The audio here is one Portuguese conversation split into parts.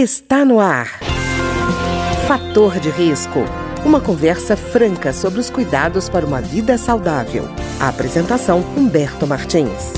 Está no ar. Fator de risco. Uma conversa franca sobre os cuidados para uma vida saudável. A apresentação Humberto Martins.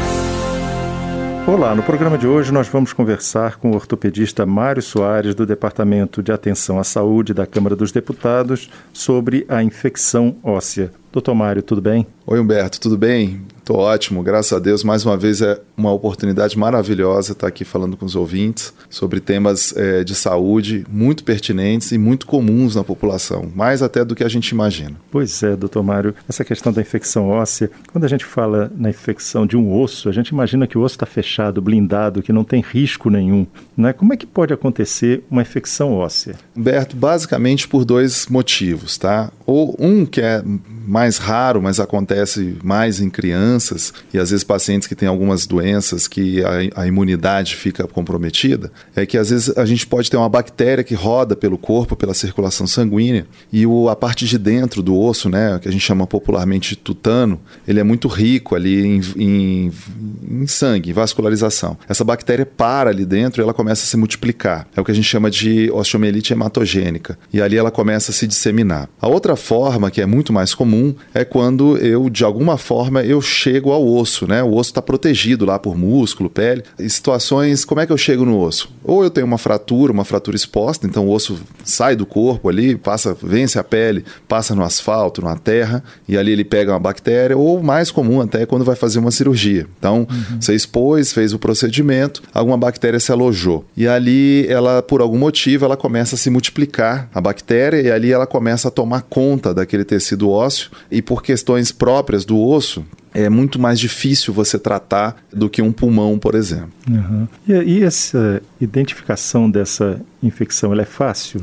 Olá, no programa de hoje nós vamos conversar com o ortopedista Mário Soares, do Departamento de Atenção à Saúde da Câmara dos Deputados, sobre a infecção óssea. Doutor Mário, tudo bem? Oi, Humberto, tudo bem? Estou ótimo, graças a Deus. Mais uma vez é uma oportunidade maravilhosa estar aqui falando com os ouvintes sobre temas é, de saúde muito pertinentes e muito comuns na população, mais até do que a gente imagina. Pois é, doutor Mário, essa questão da infecção óssea, quando a gente fala na infecção de um osso, a gente imagina que o osso está fechado, blindado, que não tem risco nenhum. Né? Como é que pode acontecer uma infecção óssea? Humberto, basicamente por dois motivos, tá? Ou um que é mais raro, mas acontece mais em crianças e às vezes pacientes que têm algumas doenças que a, a, imunidade fica comprometida, é que às vezes a gente pode ter uma bactéria que roda pelo corpo, pela circulação sanguínea e o, a parte de dentro do osso, né, que a gente chama popularmente de tutano, ele é muito rico ali em, em, em sangue, em vascularização. Essa bactéria para ali dentro e ela começa a se multiplicar. É o que a gente chama de osteomielite hematogênica e ali ela começa a se disseminar. A outra forma que é muito mais comum comum é quando eu, de alguma forma, eu chego ao osso, né? O osso está protegido lá por músculo, pele. Em situações, como é que eu chego no osso? Ou eu tenho uma fratura, uma fratura exposta, então o osso sai do corpo ali, passa, vence a pele, passa no asfalto, na terra, e ali ele pega uma bactéria, ou mais comum até quando vai fazer uma cirurgia. Então, uhum. você expôs, fez o procedimento, alguma bactéria se alojou. E ali ela, por algum motivo, ela começa a se multiplicar, a bactéria, e ali ela começa a tomar conta daquele tecido ósseo e por questões próprias do osso, é muito mais difícil você tratar do que um pulmão, por exemplo. Uhum. E, e, essa identificação dessa infecção, ela é fácil?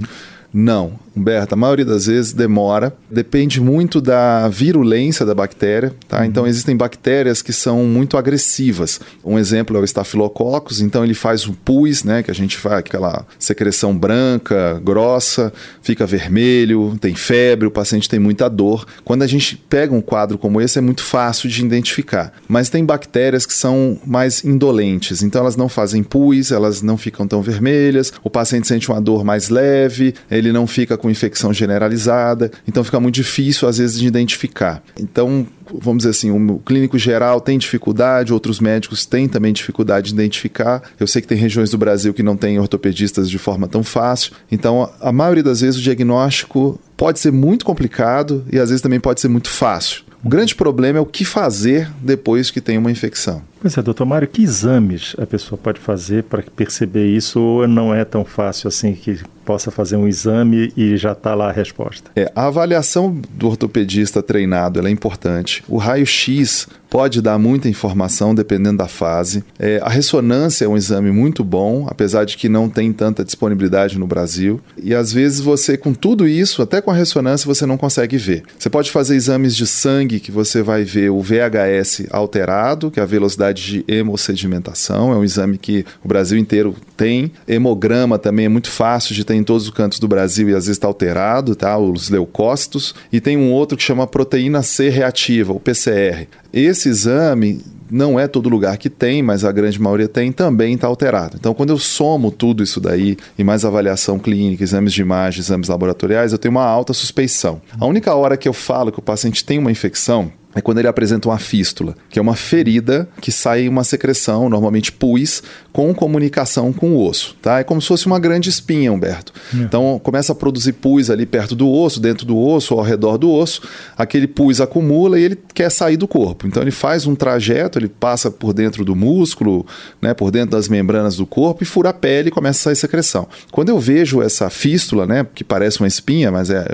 Não, Humberto, a maioria das vezes demora, depende muito da virulência da bactéria, tá? Uhum. Então existem bactérias que são muito agressivas. Um exemplo é o Staphylococcus, então ele faz o pus, né, que a gente faz aquela secreção branca, grossa, fica vermelho, tem febre, o paciente tem muita dor. Quando a gente pega um quadro como esse é muito fácil de identificar. Mas tem bactérias que são mais indolentes, então elas não fazem pus, elas não ficam tão vermelhas, o paciente sente uma dor mais leve, ele não fica com infecção generalizada, então fica muito difícil às vezes de identificar. Então, vamos dizer assim, o clínico geral tem dificuldade, outros médicos têm também dificuldade de identificar. Eu sei que tem regiões do Brasil que não têm ortopedistas de forma tão fácil. Então, a maioria das vezes o diagnóstico pode ser muito complicado e às vezes também pode ser muito fácil. O grande problema é o que fazer depois que tem uma infecção. Pois é, doutor Mário, que exames a pessoa pode fazer para perceber isso ou não é tão fácil assim que possa fazer um exame e já está lá a resposta? É, a avaliação do ortopedista treinado é importante. O raio-x pode dar muita informação dependendo da fase. É, a ressonância é um exame muito bom, apesar de que não tem tanta disponibilidade no Brasil. E às vezes você, com tudo isso, até com a ressonância, você não consegue ver. Você pode fazer exames de sangue que você vai ver o VHS alterado, que é a velocidade de hemossedimentação, é um exame que o Brasil inteiro tem. Hemograma também é muito fácil de ter em todos os cantos do Brasil e às vezes está alterado, tá? Os leucócitos. E tem um outro que chama proteína C reativa, o PCR. Esse exame não é todo lugar que tem, mas a grande maioria tem, também está alterado. Então, quando eu somo tudo isso daí, e mais avaliação clínica, exames de imagem, exames laboratoriais, eu tenho uma alta suspeição. A única hora que eu falo que o paciente tem uma infecção é quando ele apresenta uma fístula, que é uma ferida que sai uma secreção, normalmente pus, com comunicação com o osso, tá? É como se fosse uma grande espinha, Humberto. É. Então começa a produzir pus ali perto do osso, dentro do osso ou ao redor do osso, aquele pus acumula e ele quer sair do corpo. Então ele faz um trajeto, ele passa por dentro do músculo, né, por dentro das membranas do corpo e fura a pele e começa a sair secreção. Quando eu vejo essa fístula, né, que parece uma espinha, mas é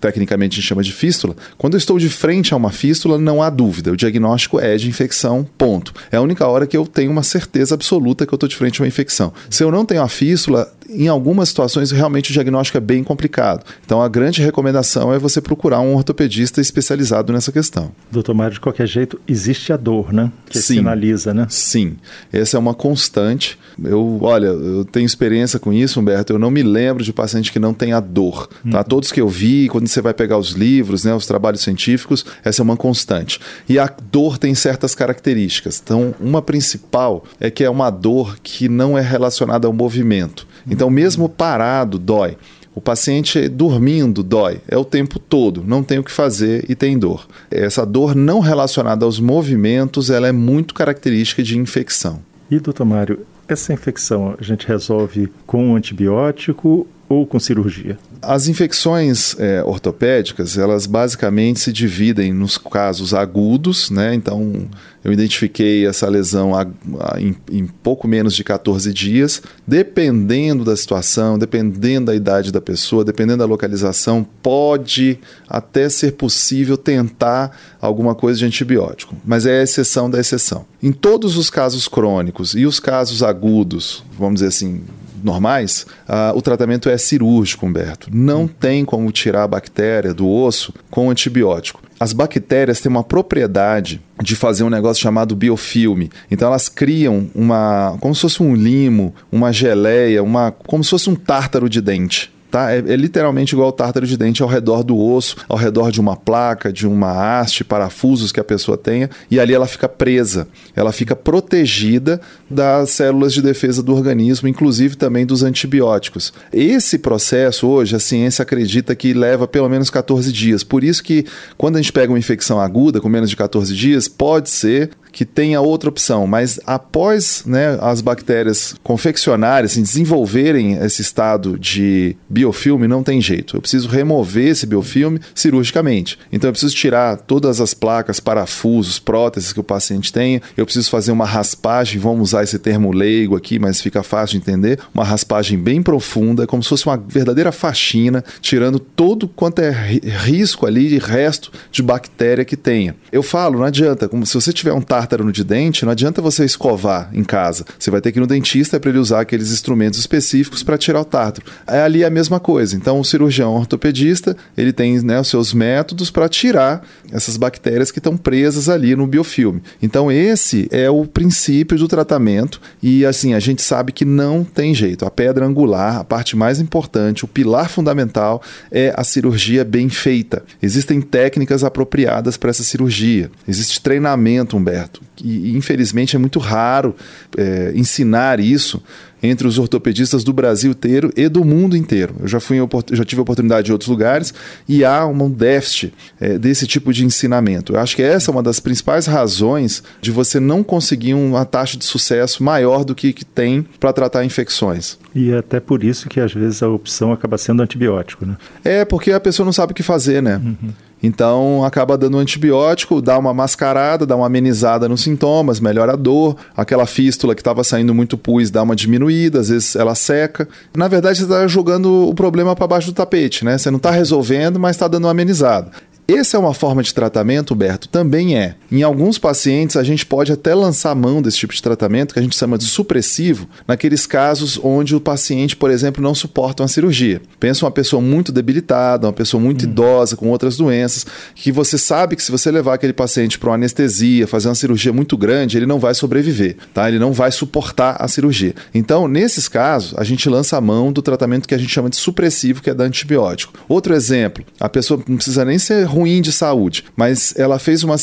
tecnicamente a gente chama de fístula, quando eu estou de frente a uma fístula, não há dúvida, o diagnóstico é de infecção, ponto. É a única hora que eu tenho uma certeza absoluta que eu estou de frente a uma infecção. Se eu não tenho a fístula, em algumas situações realmente o diagnóstico é bem complicado. Então a grande recomendação é você procurar um ortopedista especializado nessa questão. Doutor Mário, de qualquer jeito, existe a dor, né? Que sim, sinaliza, né? Sim. Essa é uma constante. Eu, olha, eu tenho experiência com isso, Humberto. Eu não me lembro de paciente que não tenha dor. Tá? Uhum. Todos que eu vi, quando você vai pegar os livros, né, os trabalhos científicos, essa é uma constante. E a dor tem certas características. Então, uma principal é que é uma dor que não é relacionada ao movimento Então, mesmo parado, dói. O paciente dormindo dói, é o tempo todo, não tem o que fazer e tem dor. Essa dor não relacionada aos movimentos, ela é muito característica de infecção. E, doutor Mário, essa infecção a gente resolve com um antibiótico ou com cirurgia? As infecções é, ortopédicas, elas basicamente se dividem nos casos agudos, né? Então, eu identifiquei essa lesão a, a, em, em, pouco menos de 14 dias. Dependendo da situação, dependendo da idade da pessoa, dependendo da localização, pode até ser possível tentar alguma coisa de antibiótico, mas é a exceção da exceção. Em todos os casos crônicos e os casos agudos, vamos dizer assim, normais, uh, o tratamento é cirúrgico, Humberto. Não tem como tirar a bactéria do osso com antibiótico. As bactérias têm uma propriedade de fazer um negócio chamado biofilme. Então elas criam uma, como se fosse um limo, uma geleia, uma, como se fosse um tártaro de dente tá? É, é, literalmente igual ao tártaro de dente ao redor do osso, ao redor de uma placa, de uma haste, parafusos que a pessoa tenha, e ali ela fica presa, ela fica protegida das células de defesa do organismo, inclusive também dos antibióticos. Esse processo hoje a ciência acredita que leva pelo menos 14 dias. Por isso que quando a gente pega uma infecção aguda com menos de 14 dias, pode ser que tenha outra opção, mas após né, as bactérias confeccionarem, assim, desenvolverem esse estado de biofilme, não tem jeito. Eu preciso remover esse biofilme cirurgicamente. Então eu preciso tirar todas as placas, parafusos, próteses que o paciente tenha. Eu preciso fazer uma raspagem, vamos usar esse termo leigo aqui, mas fica fácil de entender. Uma raspagem bem profunda, como se fosse uma verdadeira faxina, tirando todo quanto é risco ali de resto de bactéria que tenha. Eu falo, não adianta, como se você tiver um tar tártaro de dente, não adianta você escovar em casa. Você vai ter que ir no dentista para ele usar aqueles instrumentos específicos para tirar o tártaro. É ali a mesma coisa. Então, o cirurgião ortopedista, ele tem né, os seus métodos para tirar essas bactérias que estão presas ali no biofilme. Então, esse é o princípio do tratamento e assim, a gente sabe que não tem jeito. A pedra angular, a parte mais importante, o pilar fundamental é a cirurgia bem feita. Existem técnicas apropriadas para essa cirurgia. Existe treinamento, Humberto e infelizmente é muito raro é, ensinar isso entre os ortopedistas do Brasil inteiro e do mundo inteiro. Eu já, fui, já tive oportunidade em outros lugares e há um déficit é, desse tipo de ensinamento. Eu acho que essa é uma das principais razões de você não conseguir uma taxa de sucesso maior do que, que tem para tratar infecções. E é até por isso que às vezes a opção acaba sendo antibiótico, né? É, porque a pessoa não sabe o que fazer, né? Uhum. Então acaba dando um antibiótico, dá uma mascarada, dá uma amenizada nos sintomas, melhora a dor, aquela fístula que estava saindo muito pus dá uma diminuída, às vezes ela seca. Na verdade, você está jogando o problema para baixo do tapete, né? Você não está resolvendo, mas está dando uma amenizada. Essa é uma forma de tratamento, Berto? Também é. Em alguns pacientes, a gente pode até lançar mão desse tipo de tratamento, que a gente chama de supressivo, naqueles casos onde o paciente, por exemplo, não suporta uma cirurgia. Pensa uma pessoa muito debilitada, uma pessoa muito hum. idosa, com outras doenças, que você sabe que se você levar aquele paciente para uma anestesia, fazer uma cirurgia muito grande, ele não vai sobreviver, tá? Ele não vai suportar a cirurgia. Então, nesses casos, a gente lança a mão do tratamento que a gente chama de supressivo, que é da antibiótico. Outro exemplo, a pessoa não precisa nem ser ruim de saúde, mas ela fez uma.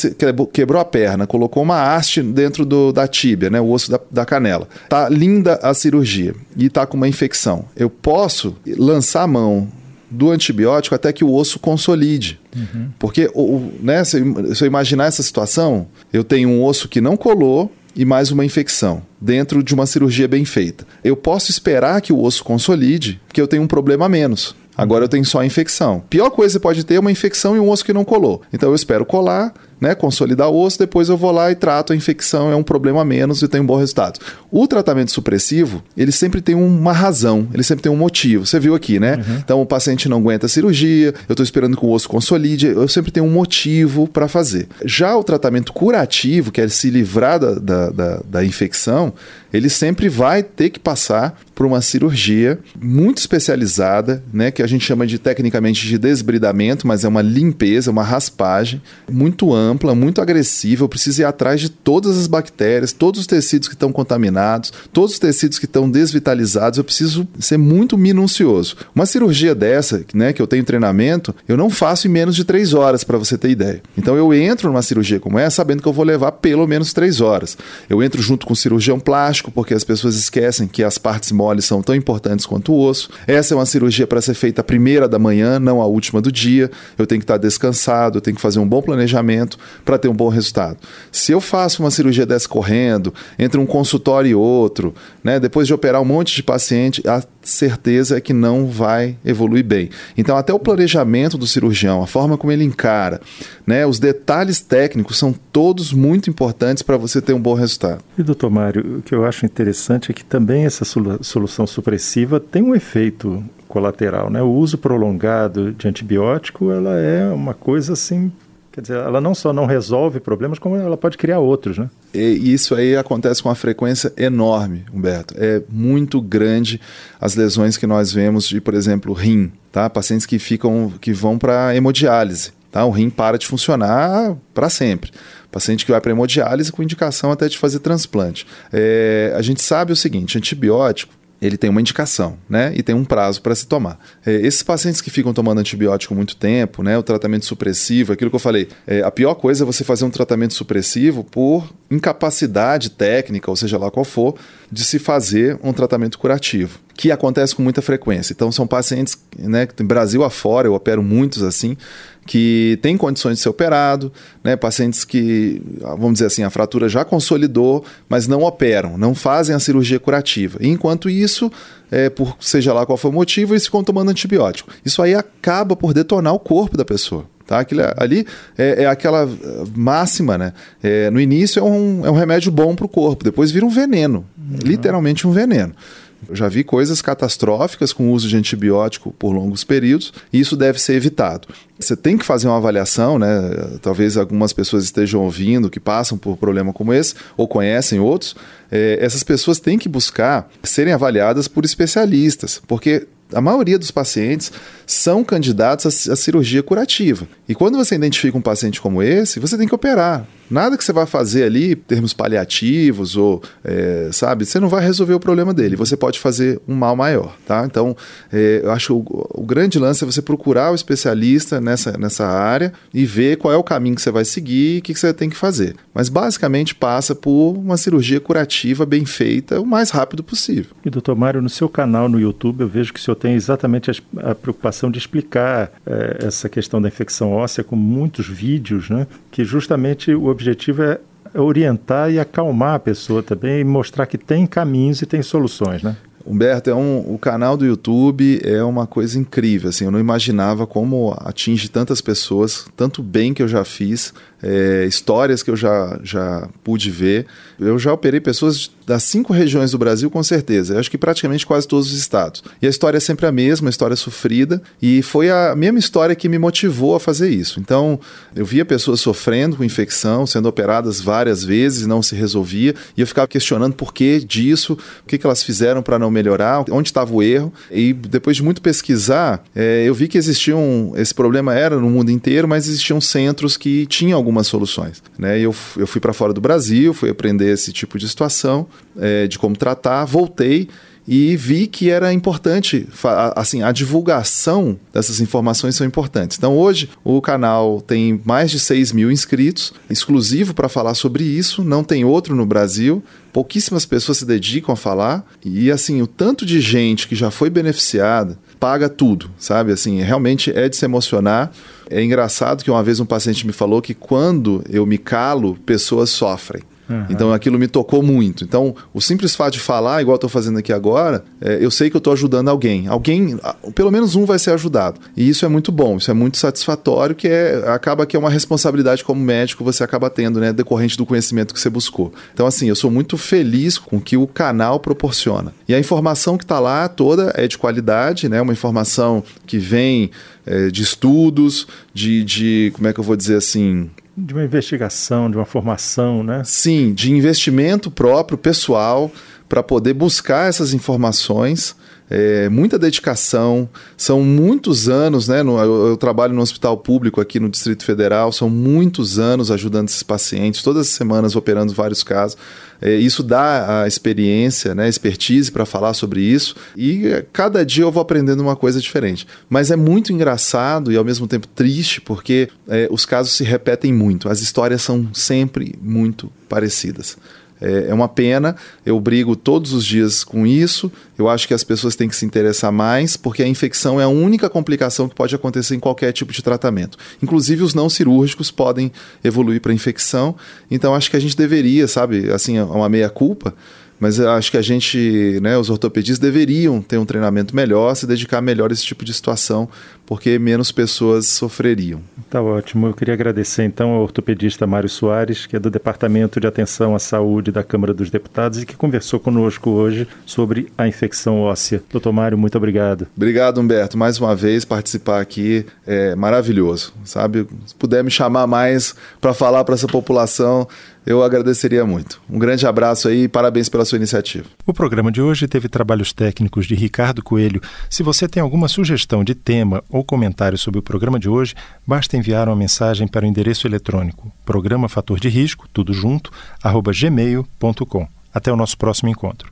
quebrou a perna, colocou uma haste dentro do, da tíbia, né, o osso da, da canela. Tá linda a cirurgia e tá com uma infecção. Eu posso lançar a mão do antibiótico até que o osso consolide. Uhum. Porque, o, né, se, se eu imaginar essa situação, eu tenho um osso que não colou, e mais uma infecção dentro de uma cirurgia bem feita. Eu posso esperar que o osso consolide, porque eu tenho um problema a menos. Agora eu tenho só a infecção. Pior coisa que você pode ter é uma infecção e um osso que não colou. Então eu espero colar, né, consolidar o osso, depois eu vou lá e trato a infecção, é um problema a menos e tenho um bom resultado. O tratamento supressivo, ele sempre tem uma razão, ele sempre tem um motivo. Você viu aqui, né? Uhum. Então o paciente não aguenta a cirurgia, eu estou esperando que o osso consolide, eu sempre tenho um motivo para fazer. Já o tratamento curativo, que é se livrar da, da, da, da infecção, ele sempre vai ter que passar por uma cirurgia muito especializada, né, que a gente chama de tecnicamente de desbridamento, mas é uma limpeza, uma raspagem muito ampla ampla, muito agressiva. Eu preciso ir atrás de todas as bactérias, todos os tecidos que estão contaminados, todos os tecidos que estão desvitalizados. Eu preciso ser muito minucioso. Uma cirurgia dessa, né, que eu tenho treinamento, eu não faço em menos de três horas, para você ter ideia. Então eu entro numa cirurgia como essa sabendo que eu vou levar pelo menos três horas. Eu entro junto com o cirurgião plástico, porque as pessoas esquecem que as partes moles são tão importantes quanto o osso. Essa é uma cirurgia para ser feita a primeira da manhã, não a última do dia. Eu tenho que estar descansado, eu tenho que fazer um bom planejamento para ter um bom resultado. Se eu faço uma cirurgia dessa correndo, entre um consultório e outro, né, depois de operar um monte de paciente, a certeza é que não vai evoluir bem. Então, até o planejamento do cirurgião, a forma como ele encara, né, os detalhes técnicos são todos muito importantes para você ter um bom resultado. E, doutor Mário, o que eu acho interessante é que também essa solução supressiva tem um efeito colateral, né? O uso prolongado de antibiótico, ela é uma coisa assim Quer dizer, ela não só não resolve problemas, como ela pode criar outros, né? E isso aí acontece com uma frequência enorme, Humberto. É muito grande as lesões que nós vemos de, por exemplo, rim, tá? Pacientes que ficam, que vão para hemodiálise, tá? O rim para de funcionar para sempre. Paciente que vai para hemodiálise com indicação até de fazer transplante. É, a gente sabe o seguinte, antibiótico ele tem uma indicação, né? E tem um prazo para se tomar. É, esses pacientes que ficam tomando antibiótico muito tempo, né? O tratamento supressivo, aquilo que eu falei, é, a pior coisa é você fazer um tratamento supressivo por incapacidade técnica, ou seja lá qual for, de se fazer um tratamento curativo, que acontece com muita frequência. Então são pacientes, né? Brasil afora, eu opero muitos assim, que têm condições de ser operado, né? pacientes que, vamos dizer assim, a fratura já consolidou, mas não operam, não fazem a cirurgia curativa. E, enquanto isso, é, por seja lá qual for o motivo, eles ficam tomando antibiótico. Isso aí acaba por detonar o corpo da pessoa. Tá? Aquilo, ali é, é, aquela máxima, né? É, no início é um, é um remédio bom para o corpo, depois vira um veneno, uhum. literalmente um veneno. Eu já vi coisas catastróficas com o uso de antibiótico por longos períodos e isso deve ser evitado. Você tem que fazer uma avaliação, né? Talvez algumas pessoas estejam ouvindo que passam por problema como esse ou conhecem outros. É, essas pessoas têm que buscar serem avaliadas por especialistas, porque a maioria dos pacientes são candidatos à, cirurgia curativa. E quando você identifica um paciente como esse, você tem que operar. Nada que você vai fazer ali, termos paliativos ou, é, sabe, você não vai resolver o problema dele. Você pode fazer um mal maior, tá? Então, é, eu acho o, o, grande lance é você procurar o especialista nessa, nessa área e ver qual é o caminho que você vai seguir e o que, que você tem que fazer. Mas, basicamente, passa por uma cirurgia curativa bem feita o mais rápido possível. E, doutor Mário, no seu canal no YouTube, eu vejo que o senhor tem exatamente a, a preocupação de explicar é, essa questão da infecção óssea com muitos vídeos, né? Que justamente o objetivo é orientar e acalmar a pessoa também e mostrar que tem caminhos e tem soluções, né? Humberto, é um, o canal do YouTube é uma coisa incrível. Assim, eu não imaginava como atinge tantas pessoas, tanto bem que eu já fiz, é, histórias que eu já, já pude ver. Eu já operei pessoas das cinco regiões do Brasil, com certeza. Eu acho que praticamente quase todos os estados. E a história é sempre a mesma, a história sofrida. E foi a mesma história que me motivou a fazer isso. Então, eu via pessoas sofrendo com infecção, sendo operadas várias vezes não se resolvia. E eu ficava questionando por que disso, o que, que elas fizeram para não melhorar, onde estava o erro. E depois de muito pesquisar, é, eu vi que existiam. Esse problema era no mundo inteiro, mas existiam centros que tinham algumas soluções. Né? Eu, eu fui para fora do Brasil, fui aprender esse tipo de situação é, de como tratar, voltei e vi que era importante, assim, a divulgação dessas informações são importantes. Então hoje o canal tem mais de 6 mil inscritos, exclusivo para falar sobre isso, não tem outro no Brasil. Pouquíssimas pessoas se dedicam a falar e assim o tanto de gente que já foi beneficiada paga tudo, sabe? Assim, realmente é de se emocionar. É engraçado que uma vez um paciente me falou que quando eu me calo, pessoas sofrem. Uhum. Então aquilo me tocou muito. Então, o simples fato de falar, igual eu fazendo aqui agora, é, eu sei que eu estou ajudando alguém. Alguém, pelo menos um vai ser ajudado. E isso é muito bom, isso é muito satisfatório, que é, acaba que é uma responsabilidade como médico você acaba tendo, né, decorrente do conhecimento que você buscou. Então, assim, eu sou muito feliz com o que o canal proporciona. E a informação que está lá toda é de qualidade, né? Uma informação que vem é, de estudos, de, de, como é que eu vou dizer assim, de uma investigação, de uma formação, né? Sim, de investimento próprio, pessoal, para poder buscar essas informações é, muita dedicação, são muitos anos, né? No, eu, trabalho no hospital público aqui no Distrito Federal, são muitos anos ajudando esses pacientes, todas as semanas operando vários casos. É, isso dá a experiência, né, expertise para falar sobre isso, e é, cada dia eu vou aprendendo uma coisa diferente. Mas é muito engraçado e ao mesmo tempo triste, porque é, os casos se repetem muito, as histórias são sempre muito parecidas. É, é uma pena, eu brigo todos os dias com isso. Eu acho que as pessoas têm que se interessar mais, porque a infecção é a única complicação que pode acontecer em qualquer tipo de tratamento. Inclusive, os não cirúrgicos podem evoluir para infecção. Então, acho que a gente deveria, sabe, assim, é uma meia-culpa mas eu acho que a gente, né, os ortopedistas deveriam ter um treinamento melhor, se dedicar melhor a esse tipo de situação, porque menos pessoas sofreriam. Tá ótimo. Eu queria agradecer então ao ortopedista Mário Soares, que é do Departamento de Atenção à Saúde da Câmara dos Deputados e que conversou conosco hoje sobre a infecção óssea. Doutor Mário, muito obrigado. Obrigado, Humberto. Mais uma vez, participar aqui é maravilhoso, sabe? Se puder me chamar mais para falar para essa população, eu agradeceria muito. Um grande abraço aí e parabéns pela sua iniciativa. O programa de hoje teve trabalhos técnicos de Ricardo Coelho. Se você tem alguma sugestão de tema ou comentário sobre o programa de hoje, basta enviar uma mensagem para o endereço eletrônico programa fator de risco, tudo junto, arroba gmail.com. Até o nosso próximo encontro.